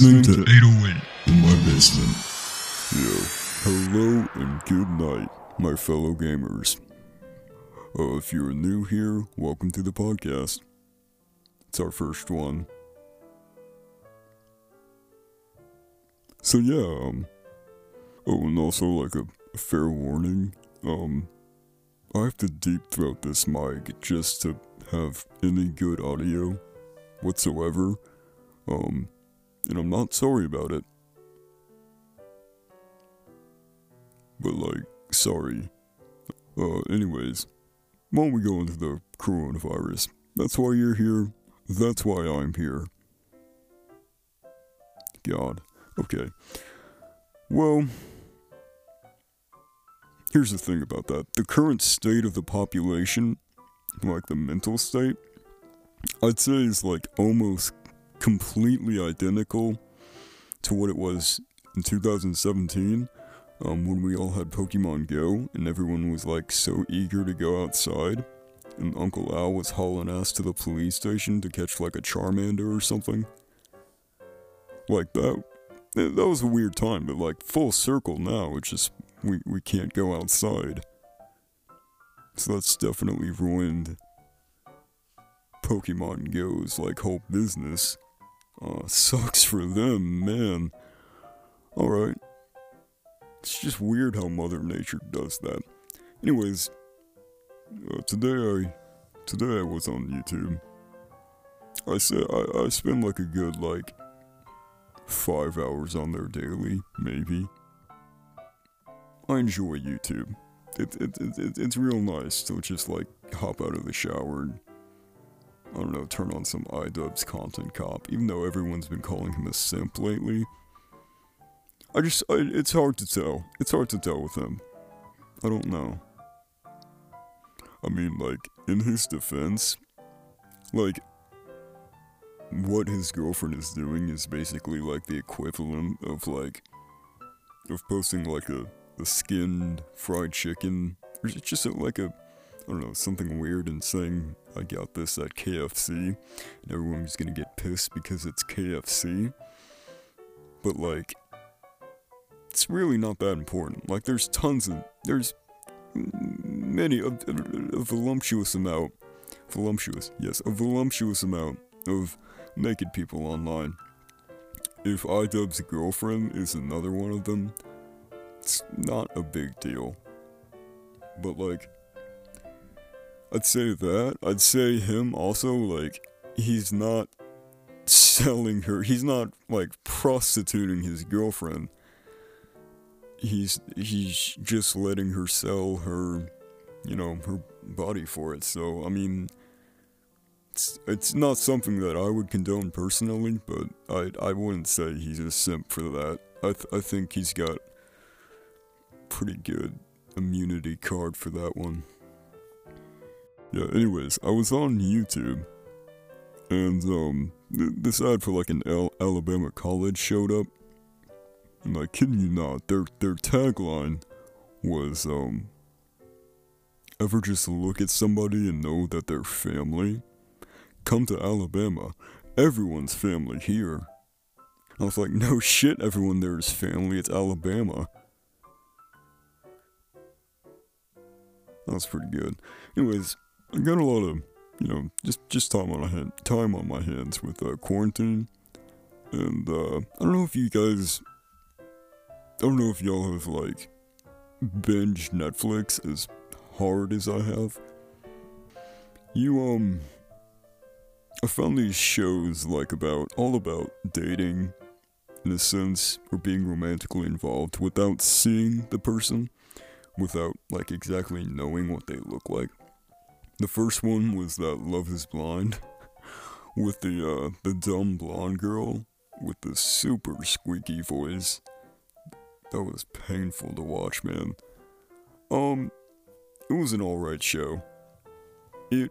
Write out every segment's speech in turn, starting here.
listening to 808 in my basement. Yeah. Hello and good night, my fellow gamers. Uh, if you're new here, welcome to the podcast. It's our first one. So yeah, um, oh, and also like a, a fair warning, um, I have to deep throat this mic just to have any good audio whatsoever. Um, and I'm not sorry about it. But like, sorry. Uh, anyways, why don't we go into the coronavirus? That's why you're here. That's why I'm here. God. Okay. Well, here's the thing about that. The current state of the population, like the mental state, I'd say is like almost completely identical to what it was in 2017 um, when we all had Pokemon Go and everyone was like so eager to go outside. And Uncle Al was hauling ass to the police station to catch like a Charmander or something. Like that. That was a weird time, but like full circle now, it's just we, we can't go outside. So that's definitely ruined Pokemon Go's like whole business. Uh, sucks for them, man. Alright. It's just weird how Mother Nature does that. Anyways, uh, today I today I was on YouTube. I said I, I spend like a good like five hours on there daily, maybe. I enjoy YouTube. It, it, it, it, it's real nice to just like hop out of the shower and I don't know, turn on some iDubbbz content cop, even though everyone's been calling him a simp lately. I just, I, it's hard to tell. It's hard to tell with him. I don't know. I mean, like, in his defense, like, what his girlfriend is doing is basically like the equivalent of like, of posting like a, a skinned fried chicken, or just like a, I don't know, something weird and saying, I got this at KFC, and everyone's gonna get pissed because it's KFC. But like, it's really not that important. Like, there's tons of, there's many, a, a, a voluptuous amount, voluptuous, yes, a voluptuous amount of naked people online. If iDubbbz's girlfriend is another one of them, it's not a big deal. But like, I'd say that. I'd say him also, like, he's not selling her, he's not, like, prostituting his girlfriend. He's, he's just letting her sell her, you know, her body for it. So, I mean, it's, it's not something that I would condone personally, but I, I wouldn't say he's a simp for that. I, th- I think he's got pretty good immunity card for that one. Yeah, anyways, I was on YouTube, and, um, this ad for, like, an Al- Alabama college showed up. And I kid you not, their, their tagline was, um, ever just look at somebody and know that they're family? Come to Alabama. Everyone's family here. I was like, no shit, everyone there is family, it's Alabama. That was pretty good. Anyways, I got a lot of, you know, just just time on my hand, time on my hands with uh, quarantine, and uh, I don't know if you guys, I don't know if y'all have like binge Netflix as hard as I have. You um, I found these shows like about all about dating, in a sense, or being romantically involved without seeing the person, without like exactly knowing what they look like. The first one was that Love is Blind with the uh, the dumb blonde girl with the super squeaky voice. That was painful to watch, man. Um, it was an alright show. It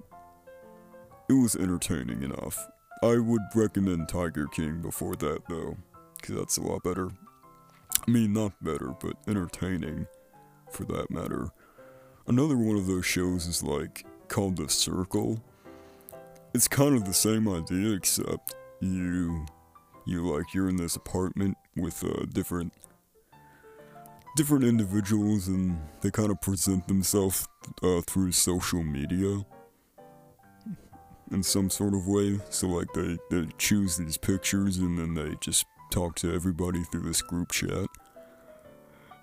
it was entertaining enough. I would recommend Tiger King before that though, cause that's a lot better. I mean, not better, but entertaining, for that matter. Another one of those shows is like called The Circle. It's kind of the same idea, except you you like you're in this apartment with uh, different different individuals and they kind of present themselves uh, through social media in some sort of way. So like they, they choose these pictures and then they just talk to everybody through this group chat.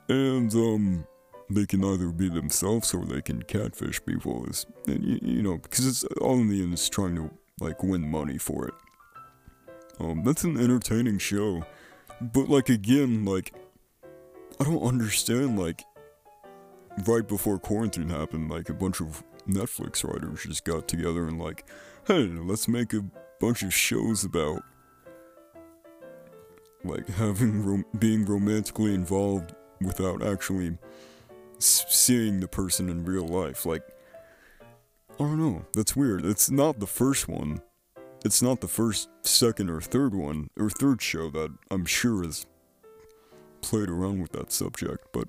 And um they can either be themselves or they can catfish people and you, you know because it's all in the end is trying to like win money for it. Um that's an entertaining show. But like again like I don't understand like right before quarantine happened like a bunch of Netflix writers just got together and like hey, let's make a bunch of shows about like having rom- being romantically involved without actually seeing the person in real life. Like, I don't know. That's weird. It's not the first one. It's not the first, second, or third one or third show that I'm sure has played around with that subject. But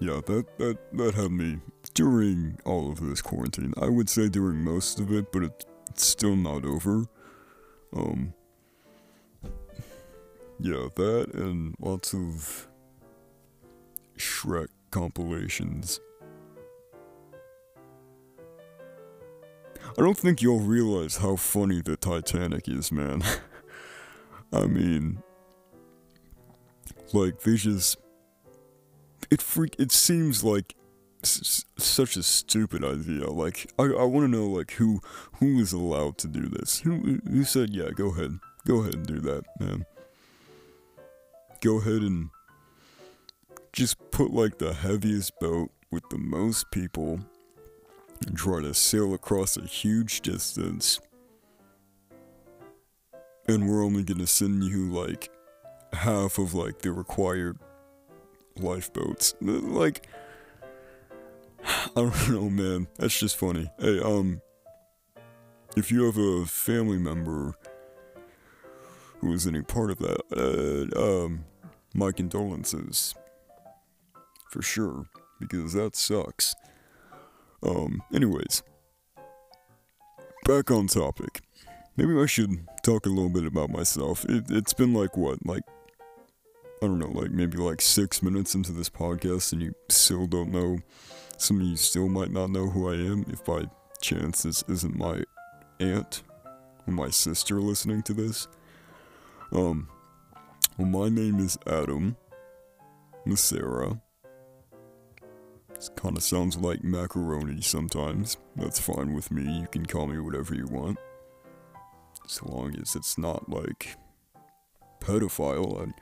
yeah, that that that had me during all of this quarantine. I would say during most of it, but it, it's still not over. Um. Yeah, that and lots of Shrek compilations. I don't think you'll realize how funny the Titanic is, man. I mean, like they just it freak. It seems like s- such a stupid idea. Like I, I want to know like who who is allowed to do this. Who who said yeah? Go ahead, go ahead and do that, man. Go ahead and just put like the heaviest boat with the most people and try to sail across a huge distance. And we're only gonna send you like half of like the required lifeboats. Like I don't know, man. That's just funny. Hey, um if you have a family member who is any part of that, uh, um my condolences for sure because that sucks. Um, anyways, back on topic. Maybe I should talk a little bit about myself. It, it's been like what, like I don't know, like maybe like six minutes into this podcast, and you still don't know. Some of you still might not know who I am. If by chance this isn't my aunt or my sister listening to this, um, well, my name is Adam Macera. This kind of sounds like macaroni sometimes. That's fine with me. You can call me whatever you want. As long as it's not like pedophile.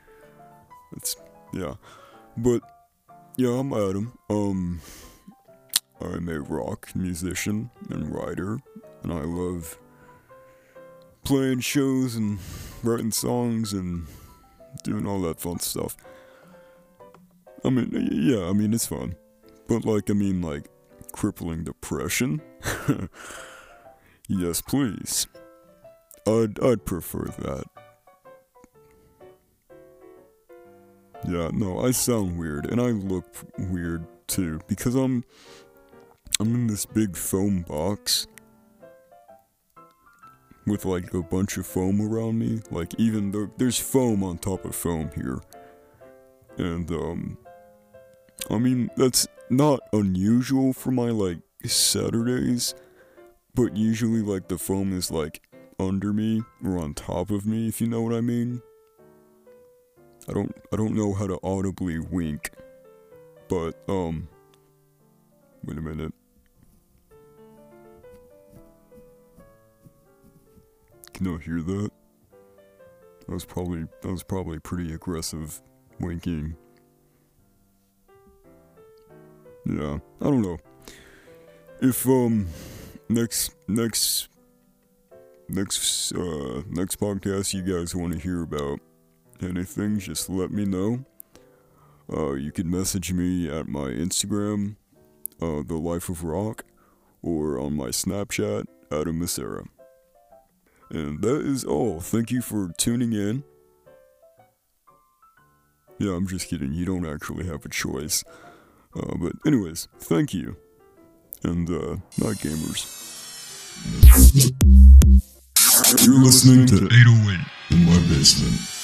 It's, yeah. But, yeah, I'm Adam. Um, I'm a rock musician and writer. And I love playing shows and writing songs and doing all that fun stuff. I mean, yeah, I mean, it's fun. But, like, I mean, like, crippling depression? yes, please. I'd, I'd prefer that. Yeah, no, I sound weird, and I look weird too, because I'm. I'm in this big foam box with like a bunch of foam around me. Like even though there's foam on top of foam here. And um I mean that's not unusual for my like Saturdays, but usually like the foam is like under me or on top of me if you know what I mean. I don't I don't know how to audibly wink. But um wait a minute. Can you hear that? That was probably that was probably pretty aggressive winking. Yeah, I don't know. If um next next next uh next podcast you guys want to hear about anything, just let me know. Uh you can message me at my Instagram, uh The Life of Rock, or on my Snapchat, Adam Macera. And that is all. Thank you for tuning in. Yeah, I'm just kidding. You don't actually have a choice. Uh, but, anyways, thank you. And, uh, night gamers. You're listening to 808 in my basement.